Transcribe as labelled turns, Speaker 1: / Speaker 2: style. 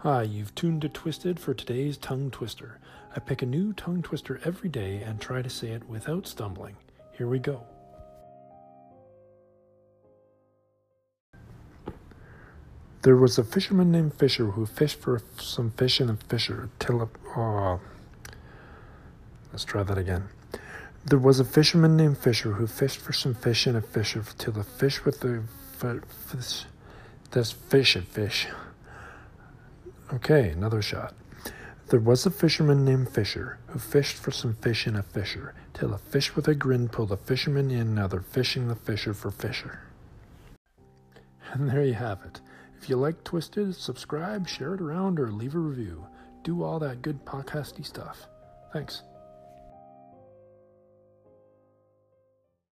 Speaker 1: Hi, you've tuned to Twisted for today's tongue twister. I pick a new tongue twister every day and try to say it without stumbling. Here we go. There was a fisherman named Fisher who fished for some fish in a fissure till a. Oh. Let's try that again. There was a fisherman named Fisher who fished for some fish in a fissure till the fish with the fish. That's fish and fish. Okay, another shot. There was a fisherman named Fisher who fished for some fish in a fissure till a fish with a grin pulled the fisherman in. Now they're fishing the fissure for Fisher. And there you have it. If you like Twisted, subscribe, share it around, or leave a review. Do all that good podcasty stuff. Thanks.